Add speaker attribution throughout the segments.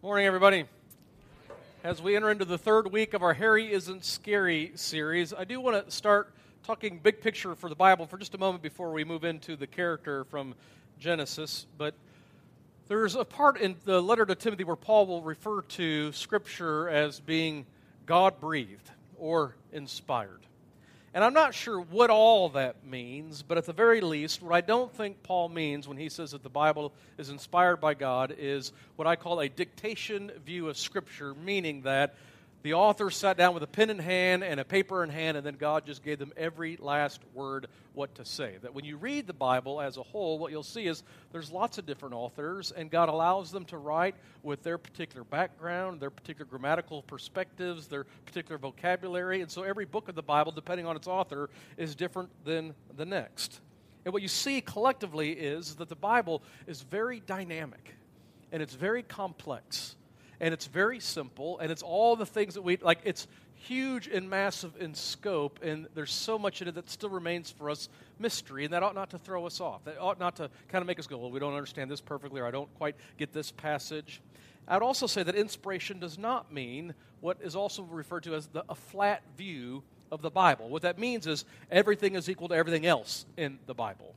Speaker 1: Morning, everybody. As we enter into the third week of our Hairy Isn't Scary series, I do want to start talking big picture for the Bible for just a moment before we move into the character from Genesis. But there's a part in the letter to Timothy where Paul will refer to Scripture as being God breathed or inspired. And I'm not sure what all that means, but at the very least, what I don't think Paul means when he says that the Bible is inspired by God is what I call a dictation view of Scripture, meaning that the author sat down with a pen in hand and a paper in hand, and then God just gave them every last word what to say. That when you read the Bible as a whole, what you'll see is there's lots of different authors, and God allows them to write with their particular background, their particular grammatical perspectives, their particular vocabulary. And so every book of the Bible, depending on its author, is different than the next. And what you see collectively is that the Bible is very dynamic and it's very complex and it's very simple, and it's all the things that we like. It's huge and massive in scope, and there's so much in it that still remains for us mystery, and that ought not to throw us off. That ought not to kind of make us go, well, we don't understand this perfectly, or I don't quite get this passage. I'd also say that inspiration does not mean what is also referred to as the, a flat view of the Bible. What that means is everything is equal to everything else in the Bible.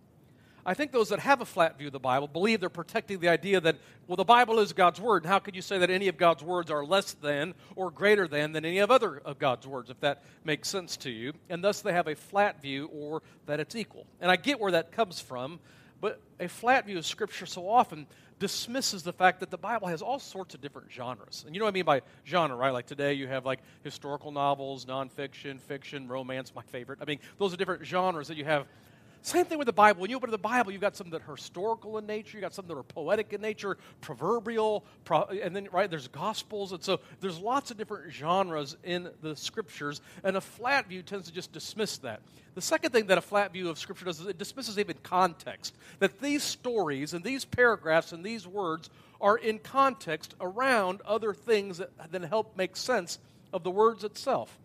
Speaker 1: I think those that have a flat view of the Bible believe they're protecting the idea that, well, the Bible is God's Word. And how could you say that any of God's words are less than or greater than than any of other of God's words, if that makes sense to you? And thus they have a flat view or that it's equal. And I get where that comes from, but a flat view of Scripture so often dismisses the fact that the Bible has all sorts of different genres. And you know what I mean by genre, right? Like today you have like historical novels, nonfiction, fiction, romance, my favorite. I mean, those are different genres that you have same thing with the Bible. When you open the Bible, you've got some that are historical in nature, you've got some that are poetic in nature, proverbial, pro- and then, right, there's gospels. And so there's lots of different genres in the scriptures, and a flat view tends to just dismiss that. The second thing that a flat view of scripture does is it dismisses even context. That these stories and these paragraphs and these words are in context around other things that then help make sense of the words itself.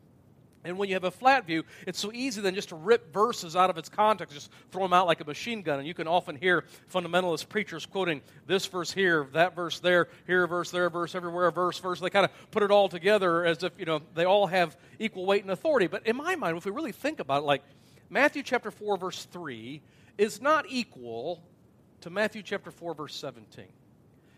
Speaker 1: And when you have a flat view, it's so easy then just to rip verses out of its context, just throw them out like a machine gun. And you can often hear fundamentalist preachers quoting this verse here, that verse there, here a verse, there a verse, everywhere a verse, verse. They kind of put it all together as if, you know, they all have equal weight and authority. But in my mind, if we really think about it, like Matthew chapter 4, verse 3 is not equal to Matthew chapter 4, verse 17.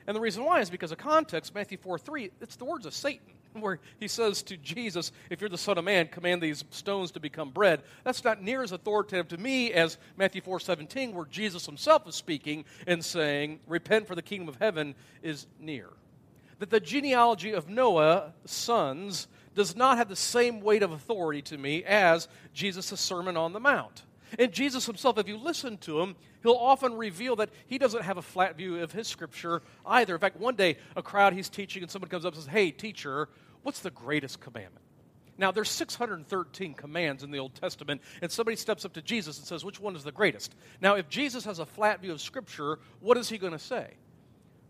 Speaker 1: And the reason why is because of context, Matthew 4, 3, it's the words of Satan where he says to Jesus, If you're the Son of Man, command these stones to become bread. That's not near as authoritative to me as Matthew 4 17, where Jesus himself is speaking and saying, Repent, for the kingdom of heaven is near. That the genealogy of Noah's sons does not have the same weight of authority to me as Jesus' Sermon on the Mount. And Jesus himself, if you listen to him, he'll often reveal that he doesn't have a flat view of his scripture either. In fact, one day, a crowd he's teaching, and someone comes up and says, Hey, teacher, what's the greatest commandment? Now, there's 613 commands in the Old Testament, and somebody steps up to Jesus and says, Which one is the greatest? Now, if Jesus has a flat view of Scripture, what is he going to say?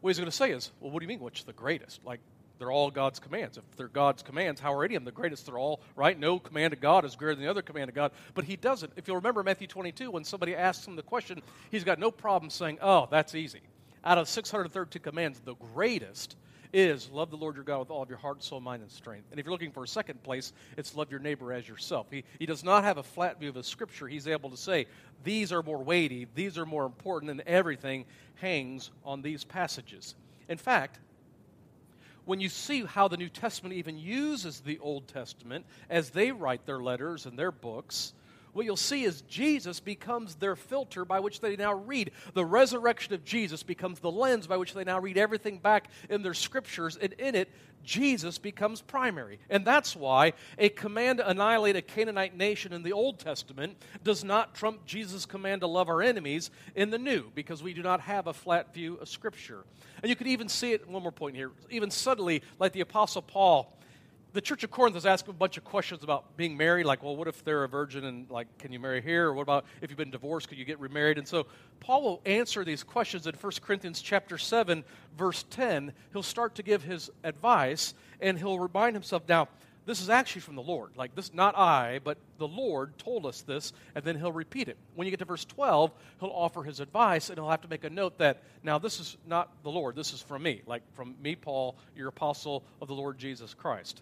Speaker 1: What he's going to say is, Well, what do you mean, which the greatest? Like, they're all God's commands. If they're God's commands, how are any of them the greatest? They're all, right? No command of God is greater than the other command of God. But he doesn't. If you'll remember Matthew 22, when somebody asks him the question, he's got no problem saying, Oh, that's easy. Out of 613 commands, the greatest is love the Lord your God with all of your heart, soul, mind, and strength. And if you're looking for a second place, it's love your neighbor as yourself. He, he does not have a flat view of the scripture. He's able to say, these are more weighty, these are more important, and everything hangs on these passages. In fact, when you see how the New Testament even uses the Old Testament as they write their letters and their books, what you'll see is Jesus becomes their filter by which they now read. The resurrection of Jesus becomes the lens by which they now read everything back in their scriptures, and in it, Jesus becomes primary. And that's why a command to annihilate a Canaanite nation in the Old Testament does not trump Jesus' command to love our enemies in the New, because we do not have a flat view of Scripture. And you could even see it, one more point here, even subtly, like the Apostle Paul the Church of Corinth is asking a bunch of questions about being married, like, well, what if they're a virgin and, like, can you marry here? Or what about if you've been divorced, could you get remarried? And so Paul will answer these questions in 1 Corinthians chapter 7, verse 10. He'll start to give his advice, and he'll remind himself, now, this is actually from the Lord. Like, this, not I, but the Lord told us this, and then he'll repeat it. When you get to verse 12, he'll offer his advice, and he'll have to make a note that, now, this is not the Lord, this is from me, like from me, Paul, your apostle of the Lord Jesus Christ.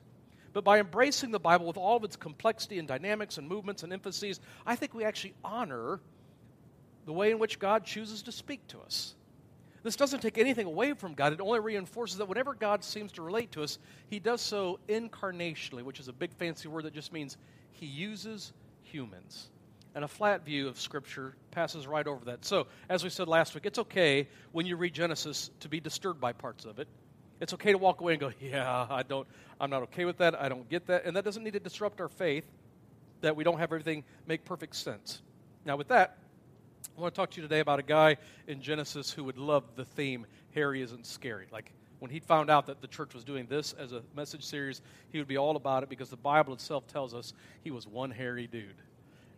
Speaker 1: But by embracing the Bible with all of its complexity and dynamics and movements and emphases, I think we actually honor the way in which God chooses to speak to us. This doesn't take anything away from God. It only reinforces that whenever God seems to relate to us, he does so incarnationally, which is a big fancy word that just means he uses humans. And a flat view of Scripture passes right over that. So, as we said last week, it's okay when you read Genesis to be disturbed by parts of it. It's okay to walk away and go, "Yeah, I don't I'm not okay with that. I don't get that." And that doesn't need to disrupt our faith that we don't have everything make perfect sense. Now, with that, I want to talk to you today about a guy in Genesis who would love the theme Hairy isn't scary. Like when he found out that the church was doing this as a message series, he would be all about it because the Bible itself tells us he was one hairy dude.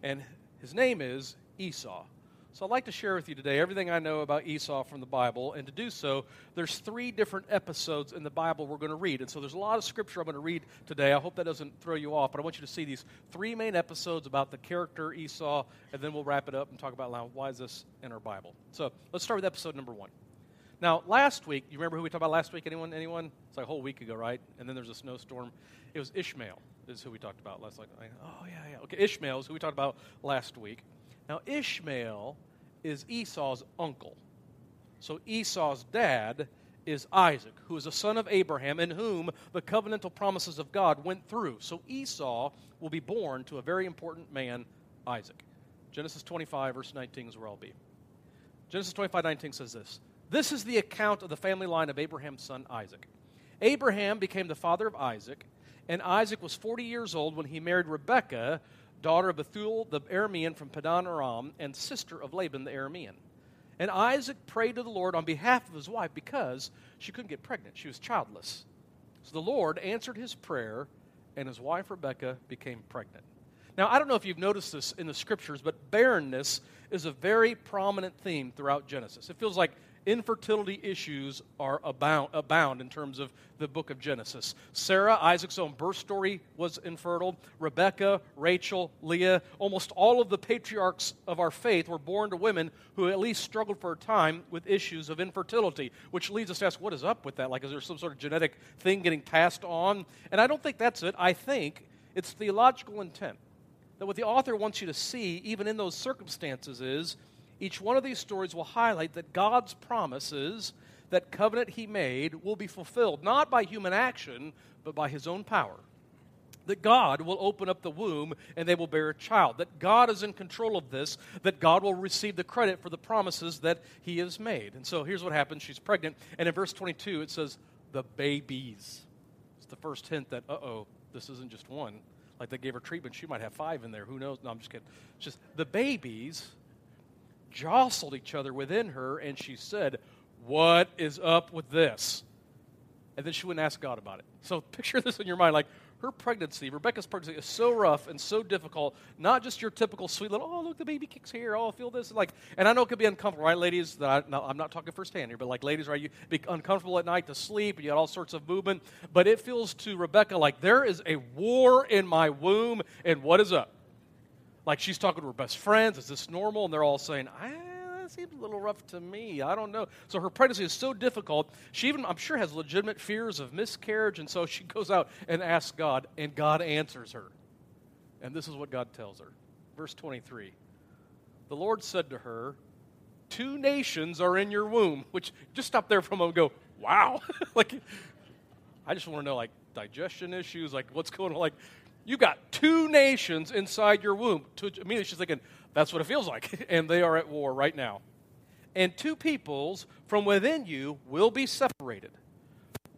Speaker 1: And his name is Esau. So I'd like to share with you today everything I know about Esau from the Bible. And to do so, there's three different episodes in the Bible we're going to read. And so there's a lot of scripture I'm going to read today. I hope that doesn't throw you off, but I want you to see these three main episodes about the character Esau, and then we'll wrap it up and talk about why is this in our Bible. So let's start with episode number one. Now, last week, you remember who we talked about last week? Anyone? Anyone? It's like a whole week ago, right? And then there's a snowstorm. It was Ishmael. Is who we talked about last week. Oh yeah, yeah. Okay, Ishmael is who we talked about last week. Now, Ishmael is Esau's uncle. So Esau's dad is Isaac, who is a son of Abraham, in whom the covenantal promises of God went through. So Esau will be born to a very important man, Isaac. Genesis 25, verse 19 is where I'll be. Genesis 25, 19 says this This is the account of the family line of Abraham's son, Isaac. Abraham became the father of Isaac, and Isaac was 40 years old when he married Rebekah, daughter of Bethuel the Aramean from Padan Aram, and sister of Laban the Aramean. And Isaac prayed to the Lord on behalf of his wife because she couldn't get pregnant. She was childless. So the Lord answered his prayer, and his wife Rebekah became pregnant. Now, I don't know if you've noticed this in the scriptures, but barrenness is a very prominent theme throughout Genesis. It feels like infertility issues are abound, abound in terms of the book of Genesis. Sarah, Isaac's own birth story, was infertile. Rebecca, Rachel, Leah, almost all of the patriarchs of our faith were born to women who at least struggled for a time with issues of infertility, which leads us to ask, what is up with that? Like, is there some sort of genetic thing getting passed on? And I don't think that's it. I think it's theological intent. That what the author wants you to see, even in those circumstances, is each one of these stories will highlight that God's promises, that covenant he made, will be fulfilled, not by human action, but by his own power. That God will open up the womb and they will bear a child. That God is in control of this. That God will receive the credit for the promises that He has made. And so here's what happens she's pregnant. And in verse 22, it says, the babies. It's the first hint that, uh oh, this isn't just one. Like they gave her treatment, she might have five in there. Who knows? No, I'm just kidding. It's just the babies jostled each other within her, and she said, What is up with this? And then she wouldn't ask God about it. So picture this in your mind like her pregnancy, Rebecca's pregnancy, is so rough and so difficult. Not just your typical sweet little, oh, look, the baby kicks here. Oh, feel this. Like, and I know it could be uncomfortable, right, ladies? That I, I'm not talking firsthand here, but like ladies, right? You be uncomfortable at night to sleep, and you got all sorts of movement. But it feels to Rebecca like there is a war in my womb, and what is up? Like she's talking to her best friends. Is this normal? And they're all saying, ah, that seems a little rough to me. I don't know. So her pregnancy is so difficult. She even, I'm sure, has legitimate fears of miscarriage. And so she goes out and asks God, and God answers her. And this is what God tells her. Verse 23 The Lord said to her, Two nations are in your womb. Which, just stop there for a moment go, wow. like, I just want to know, like, digestion issues, like, what's going on? Like, you got two nations inside your womb. Immediately she's thinking, that's what it feels like. And they are at war right now. And two peoples from within you will be separated.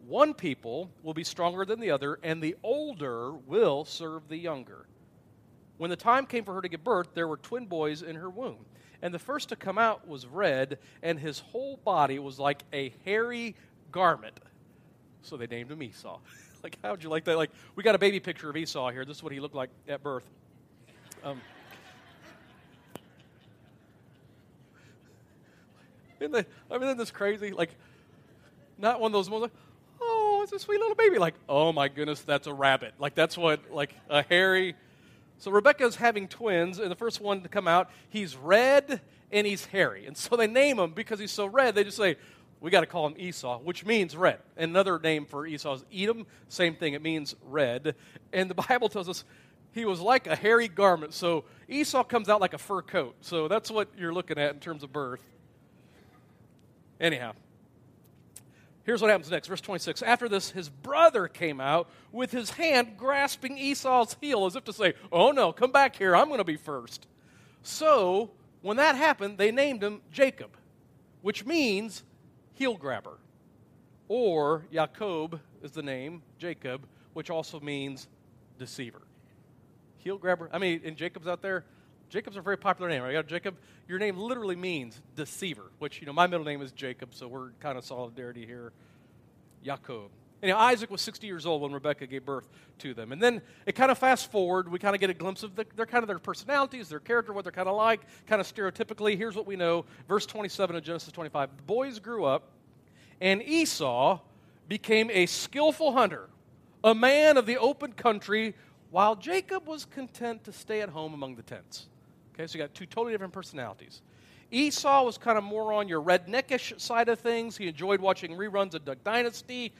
Speaker 1: One people will be stronger than the other, and the older will serve the younger. When the time came for her to give birth, there were twin boys in her womb. And the first to come out was red, and his whole body was like a hairy garment. So they named him Esau. like, how would you like that? Like, we got a baby picture of Esau here. This is what he looked like at birth. Um, isn't, that, I mean, isn't this crazy? Like, not one of those moments like, oh, it's a sweet little baby. Like, oh my goodness, that's a rabbit. Like, that's what, like, a hairy. So Rebecca's having twins, and the first one to come out, he's red and he's hairy. And so they name him because he's so red, they just say, we got to call him Esau, which means red. Another name for Esau is Edom, same thing, it means red. And the Bible tells us he was like a hairy garment. So Esau comes out like a fur coat. So that's what you're looking at in terms of birth. Anyhow, here's what happens next. Verse 26. After this, his brother came out with his hand grasping Esau's heel as if to say, Oh no, come back here. I'm going to be first. So when that happened, they named him Jacob, which means heel grabber. Or Jacob is the name, Jacob, which also means deceiver. Heel grabber. I mean, in Jacob's out there, Jacob's a very popular name, right? Jacob, your name literally means deceiver, which, you know, my middle name is Jacob, so we're kind of solidarity here. Jacob. Anyhow, Isaac was 60 years old when Rebekah gave birth to them. And then it kind of fast forward, we kind of get a glimpse of the, their kind of their personalities, their character, what they're kind of like, kind of stereotypically. Here's what we know. Verse 27 of Genesis 25. The boys grew up, and Esau became a skillful hunter, a man of the open country, while Jacob was content to stay at home among the tents. Okay, so you got two totally different personalities. Esau was kind of more on your redneckish side of things. He enjoyed watching reruns of Duck Dynasty.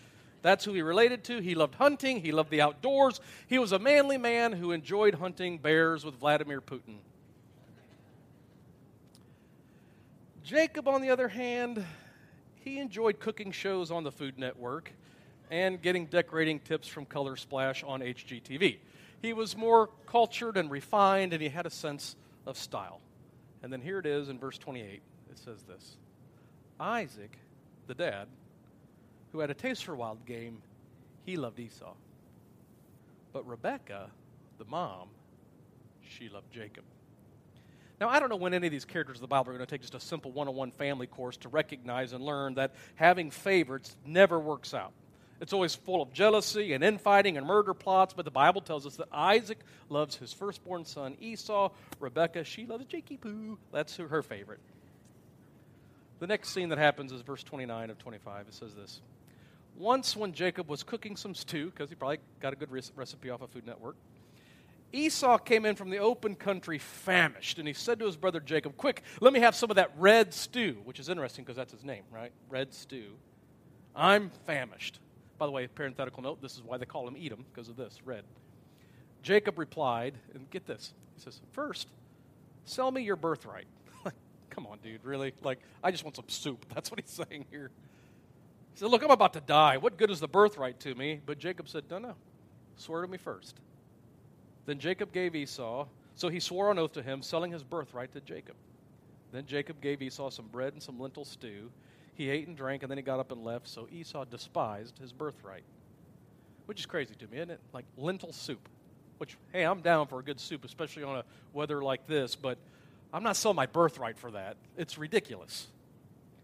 Speaker 1: That's who he related to. He loved hunting, he loved the outdoors. He was a manly man who enjoyed hunting bears with Vladimir Putin. Jacob, on the other hand, he enjoyed cooking shows on the Food Network and getting decorating tips from Color Splash on HGTV. He was more cultured and refined, and he had a sense of style. And then here it is in verse 28. It says this Isaac, the dad, who had a taste for wild game, he loved Esau. But Rebekah, the mom, she loved Jacob. Now, I don't know when any of these characters of the Bible are going to take just a simple one on one family course to recognize and learn that having favorites never works out. It's always full of jealousy and infighting and murder plots, but the Bible tells us that Isaac loves his firstborn son Esau. Rebecca, she loves Jakey Poo. That's her favorite. The next scene that happens is verse 29 of 25. It says this once, when Jacob was cooking some stew, because he probably got a good recipe off of Food Network, Esau came in from the open country famished, and he said to his brother Jacob, Quick, let me have some of that red stew, which is interesting because that's his name, right? Red stew. I'm famished. By the way, parenthetical note, this is why they call him Edom, because of this, red. Jacob replied, and get this. He says, First, sell me your birthright. Come on, dude, really? Like, I just want some soup. That's what he's saying here. He said, Look, I'm about to die. What good is the birthright to me? But Jacob said, No, no. Swear to me first. Then Jacob gave Esau, so he swore on oath to him, selling his birthright to Jacob. Then Jacob gave Esau some bread and some lentil stew. He ate and drank, and then he got up and left, so Esau despised his birthright. Which is crazy to me, isn't it? Like lentil soup. Which, hey, I'm down for a good soup, especially on a weather like this, but I'm not selling my birthright for that. It's ridiculous.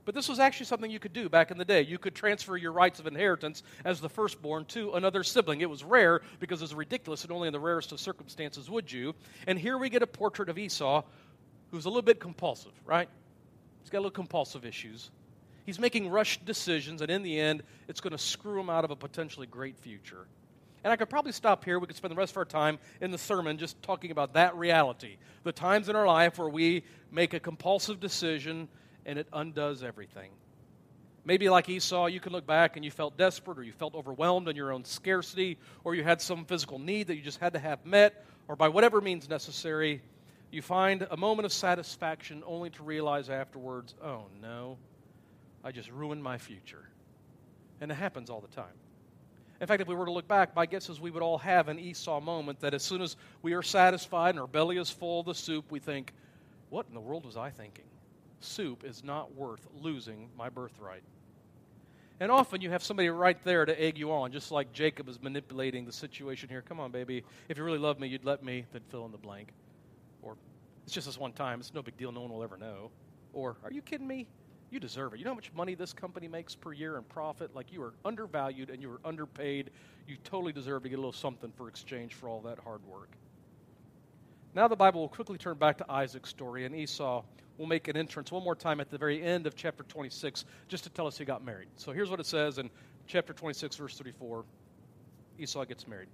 Speaker 1: But this was actually something you could do back in the day. You could transfer your rights of inheritance as the firstborn to another sibling. It was rare because it was ridiculous, and only in the rarest of circumstances would you. And here we get a portrait of Esau who's a little bit compulsive, right? He's got a little compulsive issues. He's making rushed decisions, and in the end, it's going to screw him out of a potentially great future. And I could probably stop here. We could spend the rest of our time in the sermon just talking about that reality. The times in our life where we make a compulsive decision and it undoes everything. Maybe like Esau, you can look back and you felt desperate or you felt overwhelmed in your own scarcity or you had some physical need that you just had to have met or by whatever means necessary, you find a moment of satisfaction only to realize afterwards, oh no, I just ruined my future. And it happens all the time. In fact, if we were to look back, my guess is we would all have an Esau moment that as soon as we are satisfied and our belly is full of the soup, we think, what in the world was I thinking? Soup is not worth losing my birthright. And often you have somebody right there to egg you on, just like Jacob is manipulating the situation here. Come on, baby. If you really love me, you'd let me, then fill in the blank. Or, it's just this one time. It's no big deal. No one will ever know. Or, are you kidding me? You deserve it. You know how much money this company makes per year in profit? Like, you are undervalued and you are underpaid. You totally deserve to get a little something for exchange for all that hard work. Now the Bible will quickly turn back to Isaac's story, and Esau will make an entrance one more time at the very end of chapter 26 just to tell us he got married. So here's what it says in chapter 26, verse 34 Esau gets married.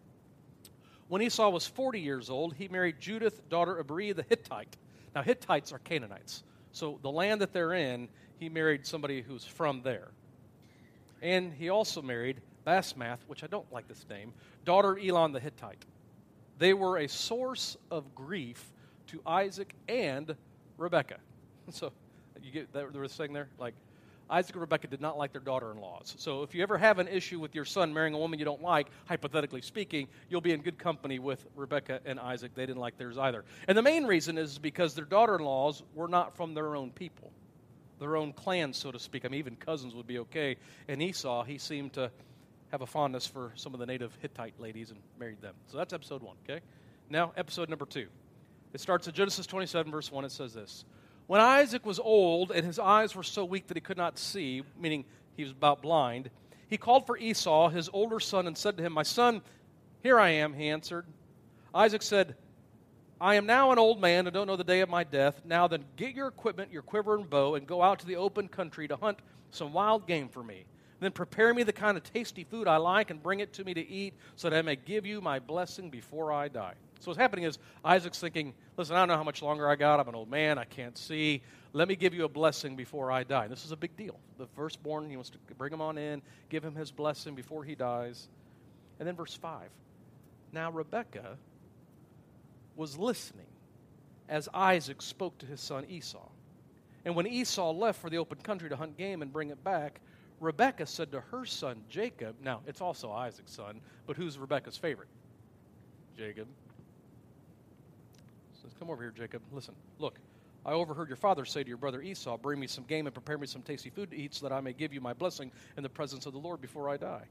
Speaker 1: When Esau was 40 years old, he married Judith, daughter of Beeri the Hittite. Now, Hittites are Canaanites. So the land that they're in, he married somebody who's from there. And he also married Basmath, which I don't like this name, daughter Elon the Hittite. They were a source of grief to Isaac and Rebekah. So you get that there was saying there? Like Isaac and Rebekah did not like their daughter in laws. So if you ever have an issue with your son marrying a woman you don't like, hypothetically speaking, you'll be in good company with Rebekah and Isaac. They didn't like theirs either. And the main reason is because their daughter in laws were not from their own people, their own clan, so to speak. I mean, even cousins would be okay. And Esau, he seemed to have a fondness for some of the native Hittite ladies and married them. So that's episode one, okay? Now, episode number two. It starts at Genesis 27, verse 1. It says this When Isaac was old and his eyes were so weak that he could not see, meaning he was about blind, he called for Esau, his older son, and said to him, My son, here I am, he answered. Isaac said, I am now an old man and don't know the day of my death. Now then, get your equipment, your quiver and bow, and go out to the open country to hunt some wild game for me. Then prepare me the kind of tasty food I like and bring it to me to eat so that I may give you my blessing before I die. So what's happening is Isaac's thinking, listen, I don't know how much longer I got. I'm an old man. I can't see. Let me give you a blessing before I die. This is a big deal. The firstborn, he wants to bring him on in, give him his blessing before he dies. And then verse 5. Now Rebekah was listening as Isaac spoke to his son Esau. And when Esau left for the open country to hunt game and bring it back, Rebekah said to her son Jacob, now it's also Isaac's son, but who's Rebekah's favorite? Jacob. Says, Come over here, Jacob. Listen, look, I overheard your father say to your brother Esau, Bring me some game and prepare me some tasty food to eat so that I may give you my blessing in the presence of the Lord before I die.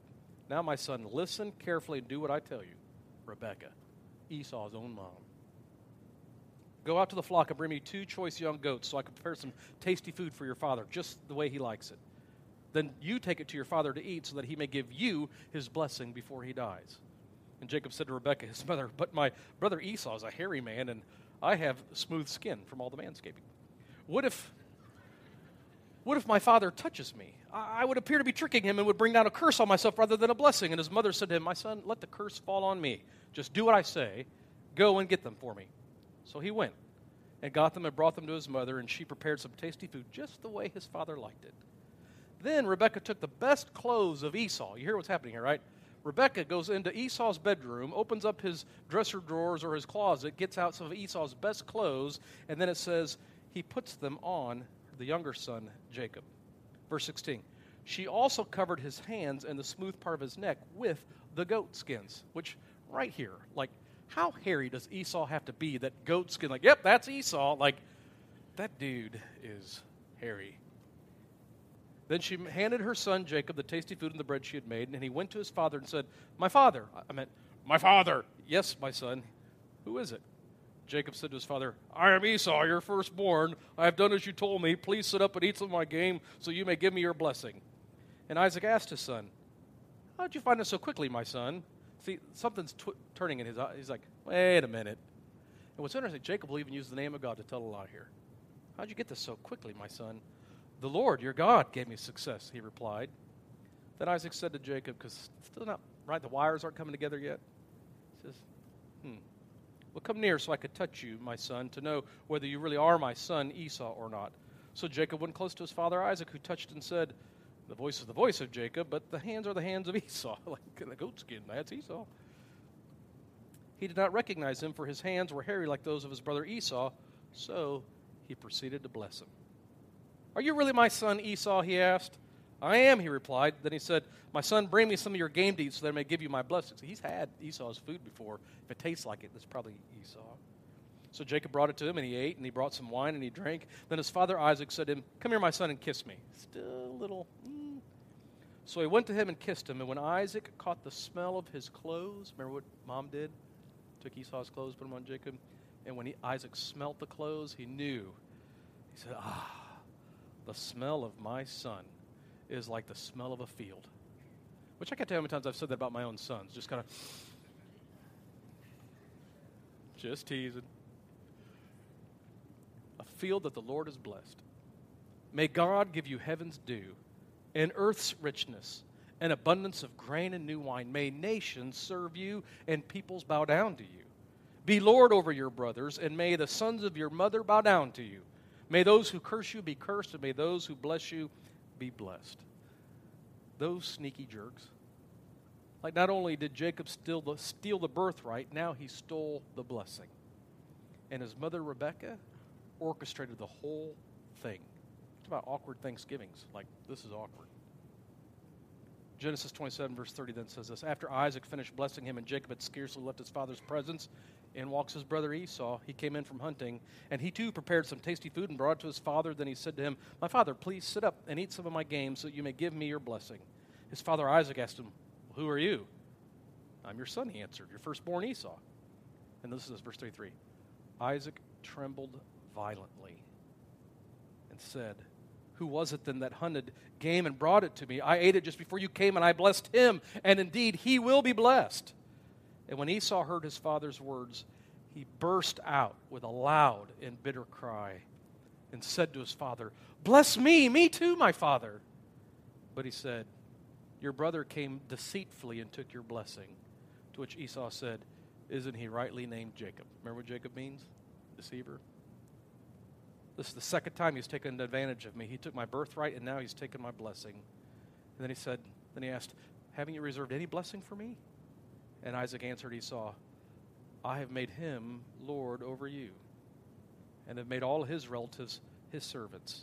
Speaker 1: Now, my son, listen carefully and do what I tell you. Rebekah, Esau's own mom. Go out to the flock and bring me two choice young goats so I can prepare some tasty food for your father, just the way he likes it. Then you take it to your father to eat so that he may give you his blessing before he dies. And Jacob said to Rebekah, his mother, But my brother Esau is a hairy man, and I have smooth skin from all the manscaping. What if, what if my father touches me? I would appear to be tricking him and would bring down a curse on myself rather than a blessing. And his mother said to him, My son, let the curse fall on me. Just do what I say. Go and get them for me. So he went and got them and brought them to his mother, and she prepared some tasty food just the way his father liked it. Then Rebekah took the best clothes of Esau. You hear what's happening here, right? Rebekah goes into Esau's bedroom, opens up his dresser drawers or his closet, gets out some of Esau's best clothes, and then it says he puts them on the younger son, Jacob. Verse 16. She also covered his hands and the smooth part of his neck with the goat skins, which, right here, like, how hairy does Esau have to be that goat skin? Like, yep, that's Esau. Like, that dude is hairy. Then she handed her son Jacob the tasty food and the bread she had made, and he went to his father and said, My father. I meant, My father. Yes, my son. Who is it? Jacob said to his father, I am Esau, your firstborn. I have done as you told me. Please sit up and eat some of my game so you may give me your blessing. And Isaac asked his son, How did you find it so quickly, my son? See, something's tw- turning in his eye. He's like, Wait a minute. And what's interesting, Jacob will even use the name of God to tell a lie here. How'd you get this so quickly, my son? The Lord, your God, gave me success, he replied. Then Isaac said to Jacob, because still not right, the wires aren't coming together yet. He says, Hmm. Well, come near so I could touch you, my son, to know whether you really are my son Esau or not. So Jacob went close to his father Isaac, who touched and said, The voice is the voice of Jacob, but the hands are the hands of Esau. like the goat skin, that's Esau. He did not recognize him, for his hands were hairy like those of his brother Esau, so he proceeded to bless him. Are you really my son Esau? He asked. I am, he replied. Then he said, My son, bring me some of your game to eat so that I may give you my blessings. He's had Esau's food before. If it tastes like it, it's probably Esau. So Jacob brought it to him, and he ate, and he brought some wine, and he drank. Then his father Isaac said to him, Come here, my son, and kiss me. Still a little. Mm. So he went to him and kissed him. And when Isaac caught the smell of his clothes, remember what mom did? Took Esau's clothes, put them on Jacob. And when he, Isaac smelt the clothes, he knew. He said, Ah the smell of my son is like the smell of a field. Which I can't tell you how many times I've said that about my own sons. Just kind of, just teasing. A field that the Lord has blessed. May God give you heaven's dew and earth's richness and abundance of grain and new wine. May nations serve you and peoples bow down to you. Be Lord over your brothers, and may the sons of your mother bow down to you. May those who curse you be cursed, and may those who bless you be blessed. Those sneaky jerks. Like, not only did Jacob steal the, steal the birthright, now he stole the blessing. And his mother, Rebecca, orchestrated the whole thing. It's about awkward Thanksgivings. Like, this is awkward. Genesis 27, verse 30 then says this After Isaac finished blessing him, and Jacob had scarcely left his father's presence, in walks his brother Esau. He came in from hunting, and he too prepared some tasty food and brought it to his father. Then he said to him, My father, please sit up and eat some of my game so that you may give me your blessing. His father Isaac asked him, Who are you? I'm your son, he answered, your firstborn Esau. And this is verse 33. Isaac trembled violently and said, Who was it then that hunted game and brought it to me? I ate it just before you came, and I blessed him, and indeed he will be blessed. And when Esau heard his father's words, he burst out with a loud and bitter cry and said to his father, Bless me, me too, my father. But he said, Your brother came deceitfully and took your blessing. To which Esau said, Isn't he rightly named Jacob? Remember what Jacob means? Deceiver. This is the second time he's taken advantage of me. He took my birthright and now he's taken my blessing. And then he said, Then he asked, Haven't you reserved any blessing for me? And Isaac answered Esau, I have made him Lord over you, and have made all his relatives his servants.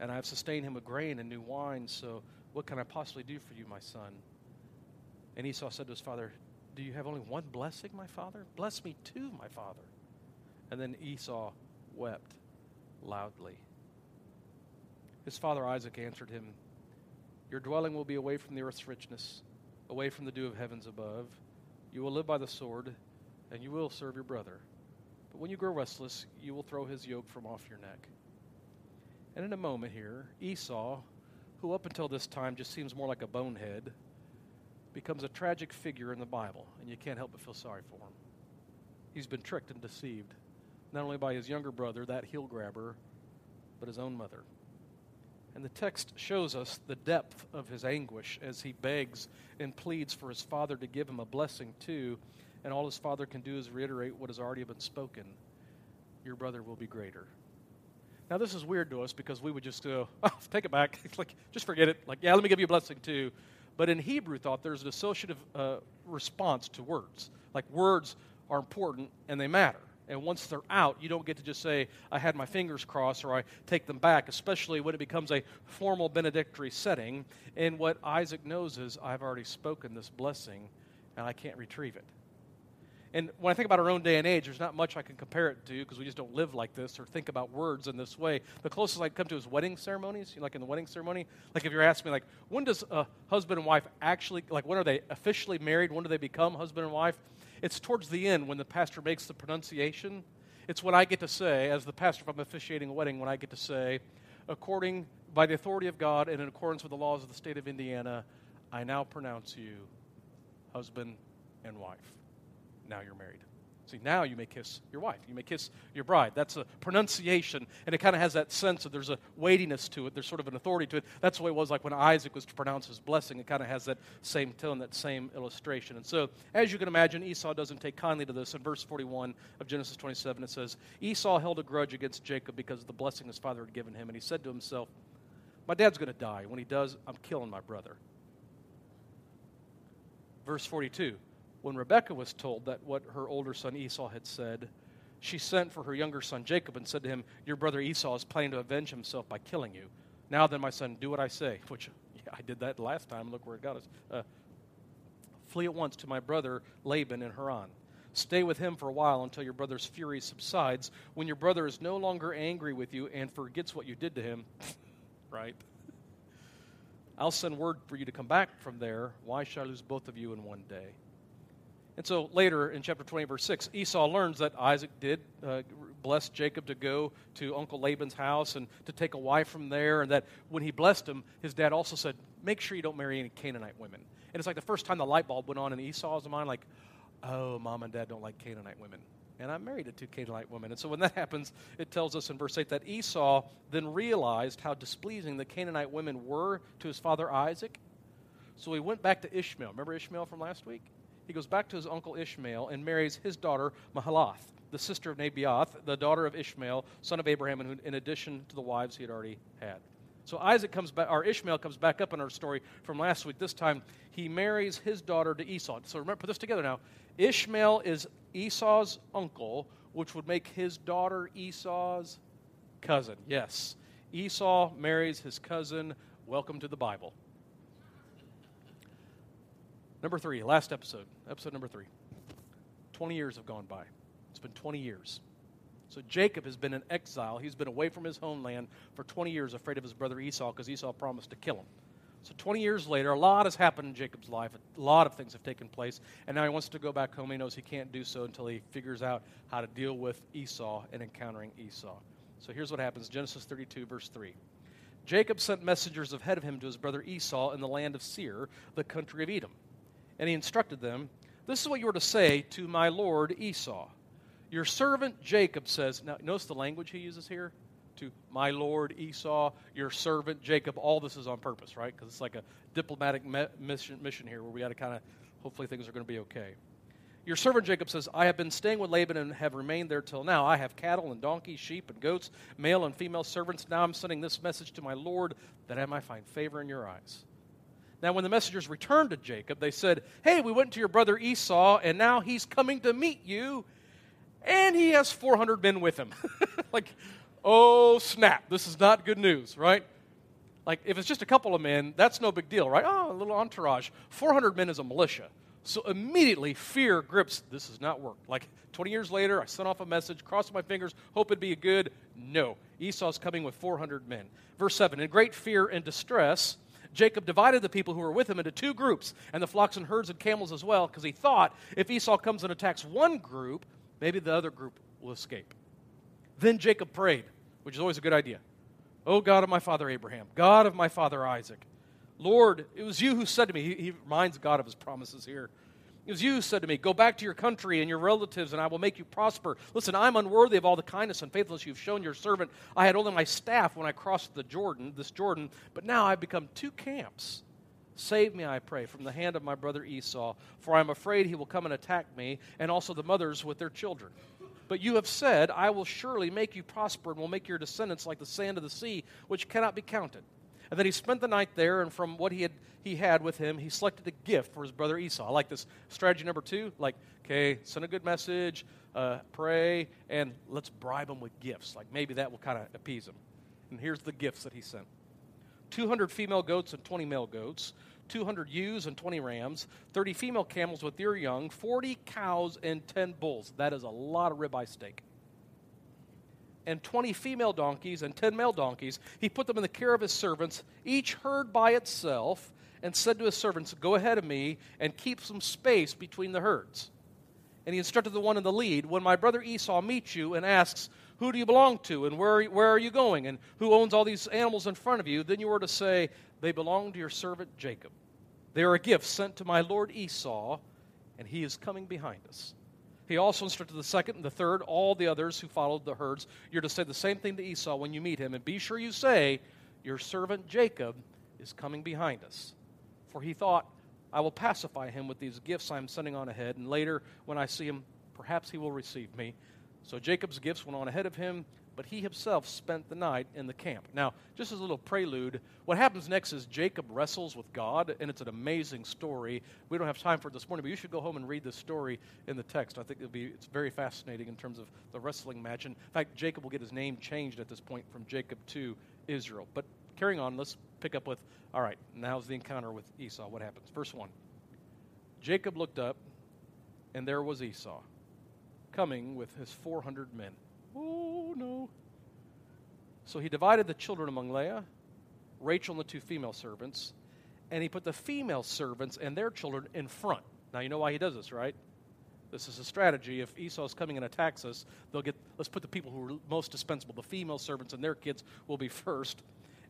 Speaker 1: And I have sustained him with grain and new wine, so what can I possibly do for you, my son? And Esau said to his father, Do you have only one blessing, my father? Bless me too, my father. And then Esau wept loudly. His father Isaac answered him, Your dwelling will be away from the earth's richness, away from the dew of heavens above. You will live by the sword, and you will serve your brother. But when you grow restless, you will throw his yoke from off your neck. And in a moment here, Esau, who up until this time just seems more like a bonehead, becomes a tragic figure in the Bible, and you can't help but feel sorry for him. He's been tricked and deceived, not only by his younger brother, that heel grabber, but his own mother. And the text shows us the depth of his anguish as he begs and pleads for his father to give him a blessing too. And all his father can do is reiterate what has already been spoken Your brother will be greater. Now, this is weird to us because we would just go, oh, take it back. like, just forget it. Like, yeah, let me give you a blessing too. But in Hebrew thought, there's an associative uh, response to words. Like, words are important and they matter. And once they're out, you don't get to just say, I had my fingers crossed or I take them back, especially when it becomes a formal benedictory setting. And what Isaac knows is, I've already spoken this blessing and I can't retrieve it. And when I think about our own day and age, there's not much I can compare it to because we just don't live like this or think about words in this way. The closest I come to is wedding ceremonies. You know, like in the wedding ceremony, like if you're asking me, like, when does a husband and wife actually, like, when are they officially married? When do they become husband and wife? It's towards the end when the pastor makes the pronunciation. It's what I get to say, as the pastor, if I'm officiating a wedding, when I get to say, according, by the authority of God and in accordance with the laws of the state of Indiana, I now pronounce you husband and wife. Now you're married. See, now you may kiss your wife. You may kiss your bride. That's a pronunciation, and it kind of has that sense of there's a weightiness to it. There's sort of an authority to it. That's the way it was like when Isaac was to pronounce his blessing. It kind of has that same tone, that same illustration. And so, as you can imagine, Esau doesn't take kindly to this. In verse 41 of Genesis 27, it says, Esau held a grudge against Jacob because of the blessing his father had given him, and he said to himself, My dad's going to die. When he does, I'm killing my brother. Verse 42 when Rebekah was told that what her older son Esau had said, she sent for her younger son Jacob and said to him, Your brother Esau is planning to avenge himself by killing you. Now then, my son, do what I say. Which, yeah, I did that last time. Look where it got us. Uh, Flee at once to my brother Laban in Haran. Stay with him for a while until your brother's fury subsides. When your brother is no longer angry with you and forgets what you did to him, right? I'll send word for you to come back from there. Why should I lose both of you in one day? And so later in chapter 20, verse 6, Esau learns that Isaac did uh, bless Jacob to go to Uncle Laban's house and to take a wife from there, and that when he blessed him, his dad also said, Make sure you don't marry any Canaanite women. And it's like the first time the light bulb went on in Esau's mind, like, oh, mom and dad don't like Canaanite women. and I'm married to two Canaanite women. And so when that happens, it tells us in verse 8 that Esau then realized how displeasing the Canaanite women were to his father Isaac. So he went back to Ishmael. Remember Ishmael from last week? He goes back to his uncle Ishmael and marries his daughter Mahalath, the sister of Nebaioth, the daughter of Ishmael, son of Abraham, and who in addition to the wives he had already had. So Isaac comes back, or Ishmael comes back up in our story from last week. This time he marries his daughter to Esau. So remember, put this together now. Ishmael is Esau's uncle, which would make his daughter Esau's cousin. Yes. Esau marries his cousin. Welcome to the Bible. Number three, last episode, episode number three. 20 years have gone by. It's been 20 years. So Jacob has been in exile. He's been away from his homeland for 20 years, afraid of his brother Esau because Esau promised to kill him. So 20 years later, a lot has happened in Jacob's life. A lot of things have taken place. And now he wants to go back home. He knows he can't do so until he figures out how to deal with Esau and encountering Esau. So here's what happens Genesis 32, verse 3. Jacob sent messengers ahead of him to his brother Esau in the land of Seir, the country of Edom. And he instructed them, This is what you are to say to my lord Esau. Your servant Jacob says, now notice the language he uses here to my lord Esau, your servant Jacob. All this is on purpose, right? Because it's like a diplomatic me- mission, mission here where we got to kind of, hopefully things are going to be okay. Your servant Jacob says, I have been staying with Laban and have remained there till now. I have cattle and donkeys, sheep and goats, male and female servants. Now I'm sending this message to my Lord that I might find favor in your eyes. Now, when the messengers returned to Jacob, they said, Hey, we went to your brother Esau, and now he's coming to meet you, and he has 400 men with him. like, oh, snap. This is not good news, right? Like, if it's just a couple of men, that's no big deal, right? Oh, a little entourage. 400 men is a militia. So immediately, fear grips. This has not worked. Like 20 years later, I sent off a message, crossed my fingers, hope it'd be a good. No. Esau's coming with 400 men. Verse 7 In great fear and distress, Jacob divided the people who were with him into two groups, and the flocks and herds and camels as well, because he thought if Esau comes and attacks one group, maybe the other group will escape. Then Jacob prayed, which is always a good idea. O God of my father Abraham, God of my father Isaac, Lord, it was you who said to me, he, he reminds God of his promises here. It was you who said to me, Go back to your country and your relatives, and I will make you prosper. Listen, I'm unworthy of all the kindness and faithfulness you've shown your servant. I had only my staff when I crossed the Jordan, this Jordan, but now I've become two camps. Save me, I pray, from the hand of my brother Esau, for I am afraid he will come and attack me, and also the mothers with their children. But you have said, I will surely make you prosper and will make your descendants like the sand of the sea, which cannot be counted. And then he spent the night there, and from what he had, he had with him, he selected a gift for his brother Esau. I like this strategy number two. Like, okay, send a good message, uh, pray, and let's bribe him with gifts. Like, maybe that will kind of appease him. And here's the gifts that he sent 200 female goats and 20 male goats, 200 ewes and 20 rams, 30 female camels with their young, 40 cows and 10 bulls. That is a lot of ribeye steak. And 20 female donkeys and 10 male donkeys. He put them in the care of his servants, each herd by itself, and said to his servants, Go ahead of me and keep some space between the herds. And he instructed the one in the lead When my brother Esau meets you and asks, Who do you belong to? And where, where are you going? And who owns all these animals in front of you? Then you are to say, They belong to your servant Jacob. They are a gift sent to my lord Esau, and he is coming behind us. He also instructed the second and the third, all the others who followed the herds. You're to say the same thing to Esau when you meet him, and be sure you say, Your servant Jacob is coming behind us. For he thought, I will pacify him with these gifts I am sending on ahead, and later, when I see him, perhaps he will receive me. So Jacob's gifts went on ahead of him, but he himself spent the night in the camp. Now, just as a little prelude, what happens next is Jacob wrestles with God, and it's an amazing story. We don't have time for it this morning, but you should go home and read this story in the text. I think it'll be, it's very fascinating in terms of the wrestling match. And in fact, Jacob will get his name changed at this point from Jacob to Israel. But carrying on, let's pick up with all right, now's the encounter with Esau. What happens? Verse 1 Jacob looked up, and there was Esau coming with his 400 men. No. So he divided the children among Leah, Rachel, and the two female servants, and he put the female servants and their children in front. Now, you know why he does this, right? This is a strategy. If Esau is coming and attacks us, they'll get, let's put the people who are most dispensable, the female servants and their kids will be first.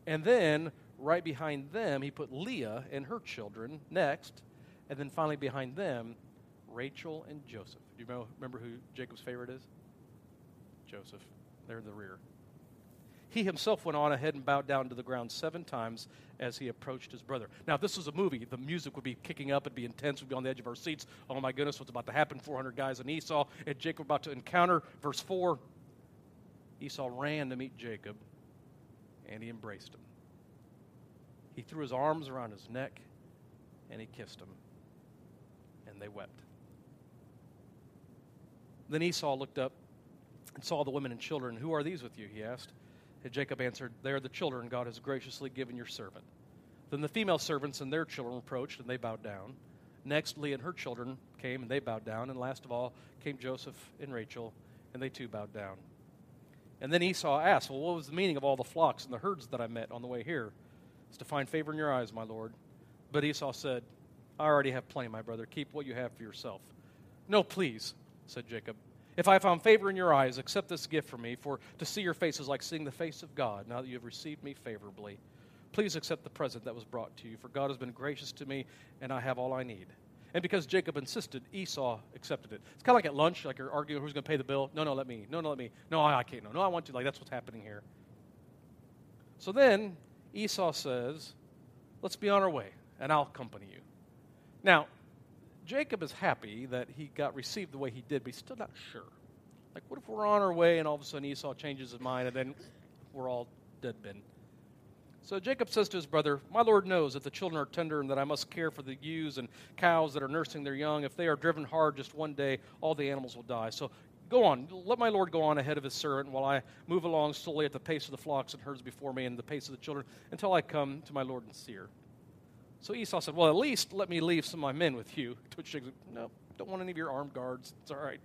Speaker 1: And then, right behind them, he put Leah and her children next. And then finally, behind them, Rachel and Joseph. Do you remember who Jacob's favorite is? Joseph. They're in the rear. He himself went on ahead and bowed down to the ground seven times as he approached his brother. Now, if this was a movie, the music would be kicking up, it'd be intense, we'd be on the edge of our seats. Oh my goodness, what's about to happen? 400 guys in Esau, and Jacob about to encounter. Verse 4 Esau ran to meet Jacob, and he embraced him. He threw his arms around his neck, and he kissed him, and they wept. Then Esau looked up and saw the women and children. Who are these with you? he asked. And Jacob answered, They are the children God has graciously given your servant. Then the female servants and their children approached, and they bowed down. Next, Leah and her children came, and they bowed down. And last of all came Joseph and Rachel, and they too bowed down. And then Esau asked, Well, what was the meaning of all the flocks and the herds that I met on the way here? It's to find favor in your eyes, my Lord. But Esau said, I already have plenty, my brother. Keep what you have for yourself. No, please, said Jacob. If I found favor in your eyes, accept this gift from me, for to see your face is like seeing the face of God, now that you have received me favorably. Please accept the present that was brought to you, for God has been gracious to me, and I have all I need. And because Jacob insisted, Esau accepted it. It's kind of like at lunch, like you're arguing who's going to pay the bill. No, no, let me. No, no, let me. No, I, I can't. No, no, I want to. Like that's what's happening here. So then Esau says, Let's be on our way, and I'll accompany you. Now, Jacob is happy that he got received the way he did, but he's still not sure. Like, what if we're on our way and all of a sudden Esau changes his mind and then we're all dead men? So Jacob says to his brother, My Lord knows that the children are tender and that I must care for the ewes and cows that are nursing their young. If they are driven hard just one day, all the animals will die. So go on, let my Lord go on ahead of his servant while I move along slowly at the pace of the flocks and herds before me and the pace of the children until I come to my Lord and Seir. So Esau said, Well, at least let me leave some of my men with you. To which Jacob said, No, don't want any of your armed guards. It's all right.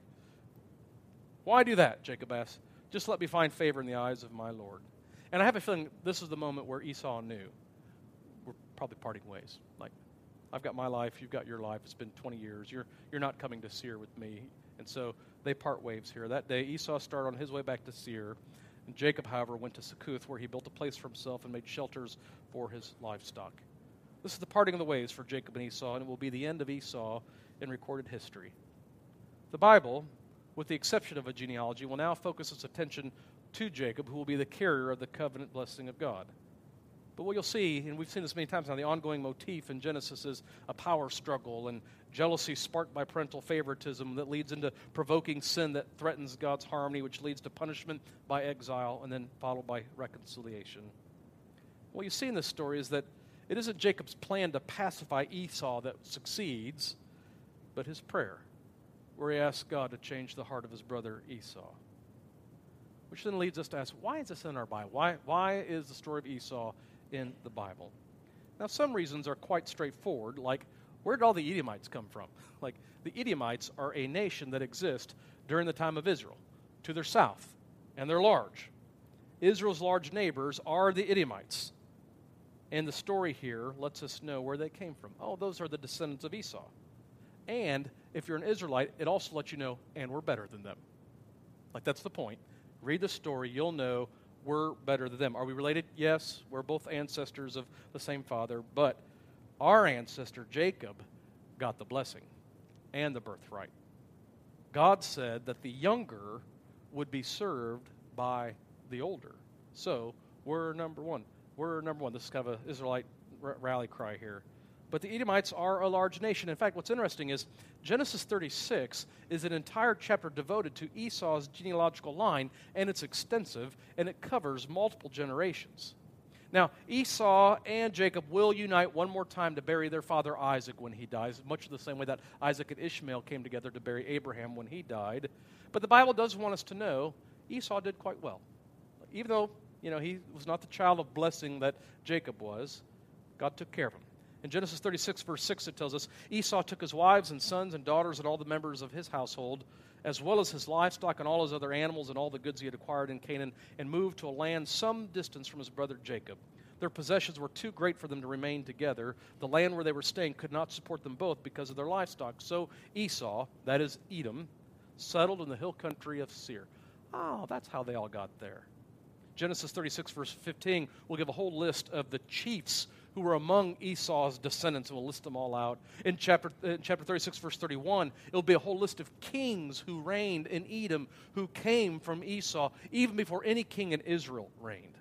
Speaker 1: Why do that? Jacob asked. Just let me find favor in the eyes of my Lord. And I have a feeling this is the moment where Esau knew we're probably parting ways. Like, I've got my life, you've got your life. It's been 20 years. You're, you're not coming to Seir with me. And so they part ways here. That day, Esau started on his way back to Seir. And Jacob, however, went to Succoth, where he built a place for himself and made shelters for his livestock. This is the parting of the ways for Jacob and Esau, and it will be the end of Esau in recorded history. The Bible, with the exception of a genealogy, will now focus its attention to Jacob, who will be the carrier of the covenant blessing of God. But what you'll see, and we've seen this many times now, the ongoing motif in Genesis is a power struggle and jealousy sparked by parental favoritism that leads into provoking sin that threatens God's harmony, which leads to punishment by exile and then followed by reconciliation. What you see in this story is that it isn't Jacob's plan to pacify Esau that succeeds, but his prayer, where he asks God to change the heart of his brother Esau. Which then leads us to ask, why is this in our Bible? Why, why is the story of Esau in the Bible? Now, some reasons are quite straightforward, like where did all the Edomites come from? Like, the Edomites are a nation that exists during the time of Israel, to their south, and they're large. Israel's large neighbors are the Edomites. And the story here lets us know where they came from. Oh, those are the descendants of Esau. And if you're an Israelite, it also lets you know, and we're better than them. Like, that's the point. Read the story, you'll know we're better than them. Are we related? Yes, we're both ancestors of the same father, but our ancestor, Jacob, got the blessing and the birthright. God said that the younger would be served by the older. So, we're number one. We're number one. This is kind of an Israelite r- rally cry here. But the Edomites are a large nation. In fact, what's interesting is Genesis 36 is an entire chapter devoted to Esau's genealogical line, and it's extensive, and it covers multiple generations. Now, Esau and Jacob will unite one more time to bury their father Isaac when he dies, much the same way that Isaac and Ishmael came together to bury Abraham when he died. But the Bible does want us to know Esau did quite well. Even though you know, he was not the child of blessing that Jacob was. God took care of him. In Genesis 36, verse 6, it tells us Esau took his wives and sons and daughters and all the members of his household, as well as his livestock and all his other animals and all the goods he had acquired in Canaan, and moved to a land some distance from his brother Jacob. Their possessions were too great for them to remain together. The land where they were staying could not support them both because of their livestock. So Esau, that is Edom, settled in the hill country of Seir. Oh, that's how they all got there. Genesis 36, verse 15, will give a whole list of the chiefs who were among Esau's descendants, and we'll list them all out. In chapter, in chapter 36, verse 31, it'll be a whole list of kings who reigned in Edom, who came from Esau, even before any king in Israel reigned.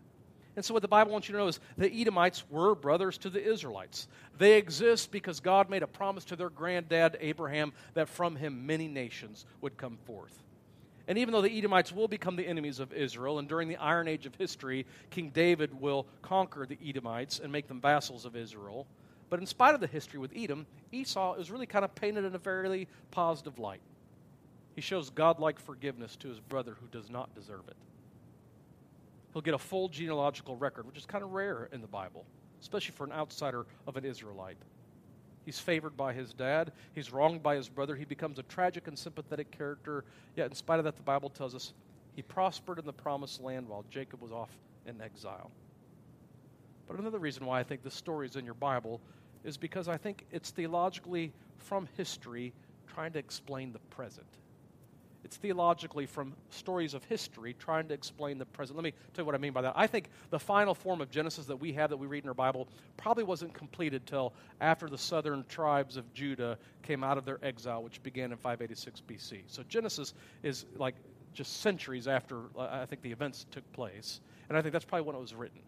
Speaker 1: And so, what the Bible wants you to know is the Edomites were brothers to the Israelites. They exist because God made a promise to their granddad Abraham that from him many nations would come forth. And even though the Edomites will become the enemies of Israel, and during the Iron Age of history, King David will conquer the Edomites and make them vassals of Israel. But in spite of the history with Edom, Esau is really kind of painted in a fairly positive light. He shows godlike forgiveness to his brother who does not deserve it he'll get a full genealogical record, which is kind of rare in the Bible, especially for an outsider of an Israelite. He's favored by his dad. He's wronged by his brother. He becomes a tragic and sympathetic character. Yet, in spite of that, the Bible tells us he prospered in the promised land while Jacob was off in exile. But another reason why I think this story is in your Bible is because I think it's theologically from history trying to explain the present. It's theologically from stories of history trying to explain the present. Let me tell you what I mean by that. I think the final form of Genesis that we have that we read in our Bible probably wasn't completed till after the southern tribes of Judah came out of their exile, which began in 586 BC. So Genesis is like just centuries after uh, I think the events took place. And I think that's probably when it was written.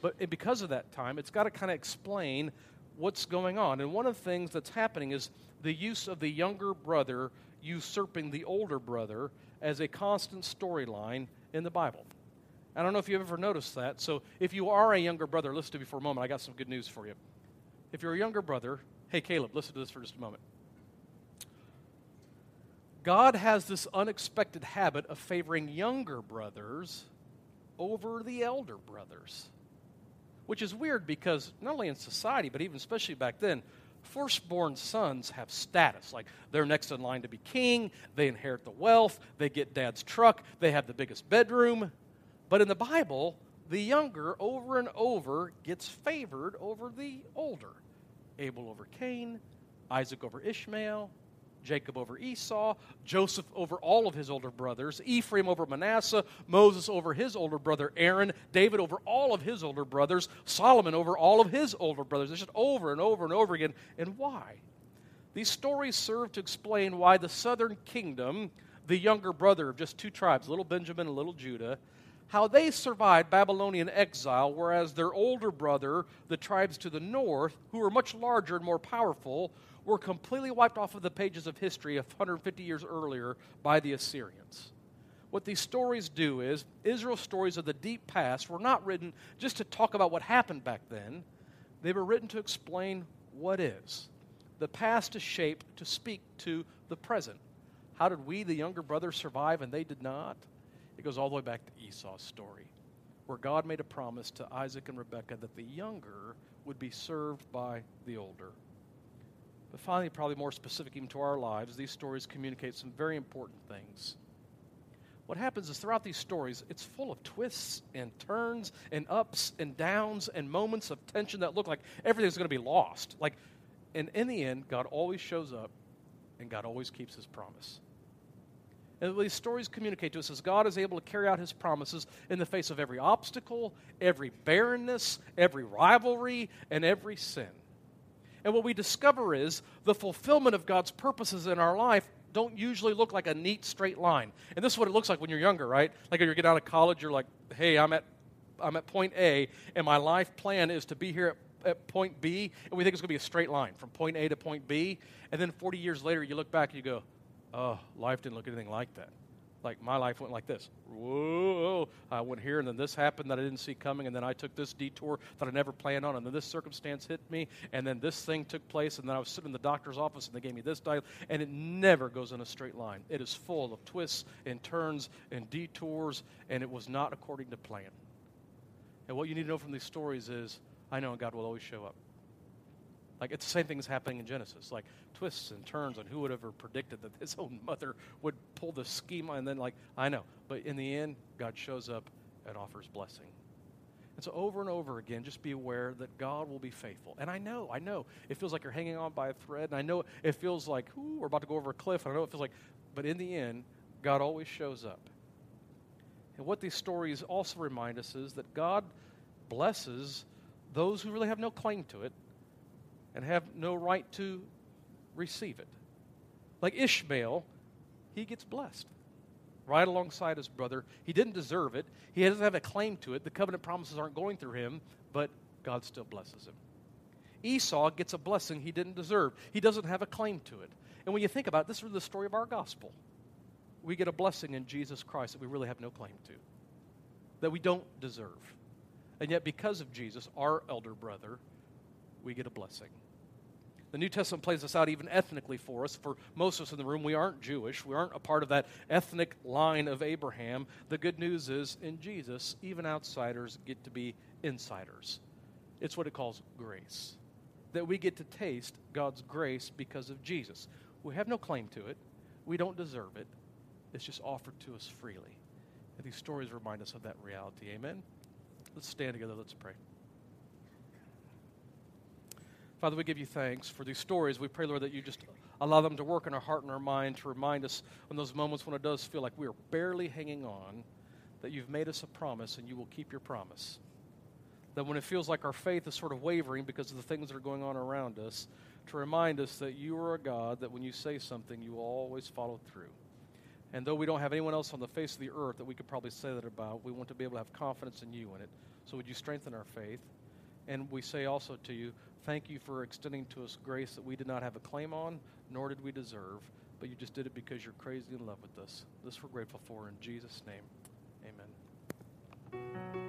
Speaker 1: But because of that time, it's got to kind of explain what's going on. And one of the things that's happening is the use of the younger brother usurping the older brother as a constant storyline in the Bible. I don't know if you've ever noticed that. So if you are a younger brother, listen to me for a moment. I got some good news for you. If you're a younger brother, hey, Caleb, listen to this for just a moment. God has this unexpected habit of favoring younger brothers over the elder brothers, which is weird because not only in society, but even especially back then, firstborn sons have status. Like they're next in line to be king, they inherit the wealth, they get dad's truck, they have the biggest bedroom. But in the Bible, the younger over and over gets favored over the older. Abel over Cain, Isaac over Ishmael, Jacob over Esau, Joseph over all of his older brothers, Ephraim over Manasseh, Moses over his older brother Aaron, David over all of his older brothers, Solomon over all of his older brothers. It's just over and over and over again. And why? These stories serve to explain why the southern kingdom, the younger brother of just two tribes, little Benjamin and little Judah, how they survived Babylonian exile, whereas their older brother, the tribes to the north, who were much larger and more powerful, were completely wiped off of the pages of history 150 years earlier by the Assyrians. What these stories do is, Israel's stories of the deep past were not written just to talk about what happened back then, they were written to explain what is. The past is shaped to speak to the present. How did we, the younger brothers, survive and they did not? It goes all the way back to Esau's story, where God made a promise to Isaac and Rebekah that the younger would be served by the older. But finally, probably more specific even to our lives, these stories communicate some very important things. What happens is throughout these stories, it's full of twists and turns and ups and downs and moments of tension that look like everything's going to be lost. Like, and in the end, God always shows up and God always keeps his promise. And these stories communicate to us is God is able to carry out his promises in the face of every obstacle, every barrenness, every rivalry, and every sin. And what we discover is the fulfillment of God's purposes in our life don't usually look like a neat straight line. And this is what it looks like when you're younger, right? Like when you get out of college, you're like, hey, I'm at, I'm at point A, and my life plan is to be here at, at point B, and we think it's going to be a straight line from point A to point B. And then 40 years later, you look back and you go, oh, life didn't look anything like that like my life went like this. Whoa, I went here, and then this happened that I didn't see coming, and then I took this detour that I never planned on, and then this circumstance hit me, and then this thing took place, and then I was sitting in the doctor's office, and they gave me this diet, and it never goes in a straight line. It is full of twists and turns and detours, and it was not according to plan. And what you need to know from these stories is, I know God will always show up. Like it's the same thing that's happening in Genesis. Like twists and turns, and who would ever predicted that his own mother would pull the schema and then like I know. But in the end, God shows up and offers blessing. And so over and over again, just be aware that God will be faithful. And I know, I know, it feels like you're hanging on by a thread, and I know it feels like, ooh, we're about to go over a cliff, and I know it feels like, but in the end, God always shows up. And what these stories also remind us is that God blesses those who really have no claim to it and have no right to receive it. Like Ishmael, he gets blessed right alongside his brother. He didn't deserve it, he doesn't have a claim to it. The covenant promises aren't going through him, but God still blesses him. Esau gets a blessing he didn't deserve. He doesn't have a claim to it. And when you think about it, this is the story of our gospel. We get a blessing in Jesus Christ that we really have no claim to, that we don't deserve. And yet, because of Jesus, our elder brother, we get a blessing. The New Testament plays this out even ethnically for us. For most of us in the room, we aren't Jewish. We aren't a part of that ethnic line of Abraham. The good news is, in Jesus, even outsiders get to be insiders. It's what it calls grace. That we get to taste God's grace because of Jesus. We have no claim to it, we don't deserve it. It's just offered to us freely. And these stories remind us of that reality. Amen? Let's stand together. Let's pray. Father, we give you thanks for these stories. We pray, Lord, that you just allow them to work in our heart and our mind to remind us in those moments when it does feel like we are barely hanging on, that you've made us a promise and you will keep your promise. That when it feels like our faith is sort of wavering because of the things that are going on around us, to remind us that you are a God that when you say something, you will always follow through. And though we don't have anyone else on the face of the earth that we could probably say that about, we want to be able to have confidence in you in it. So would you strengthen our faith? And we say also to you, thank you for extending to us grace that we did not have a claim on, nor did we deserve, but you just did it because you're crazy in love with us. This we're grateful for in Jesus' name. Amen.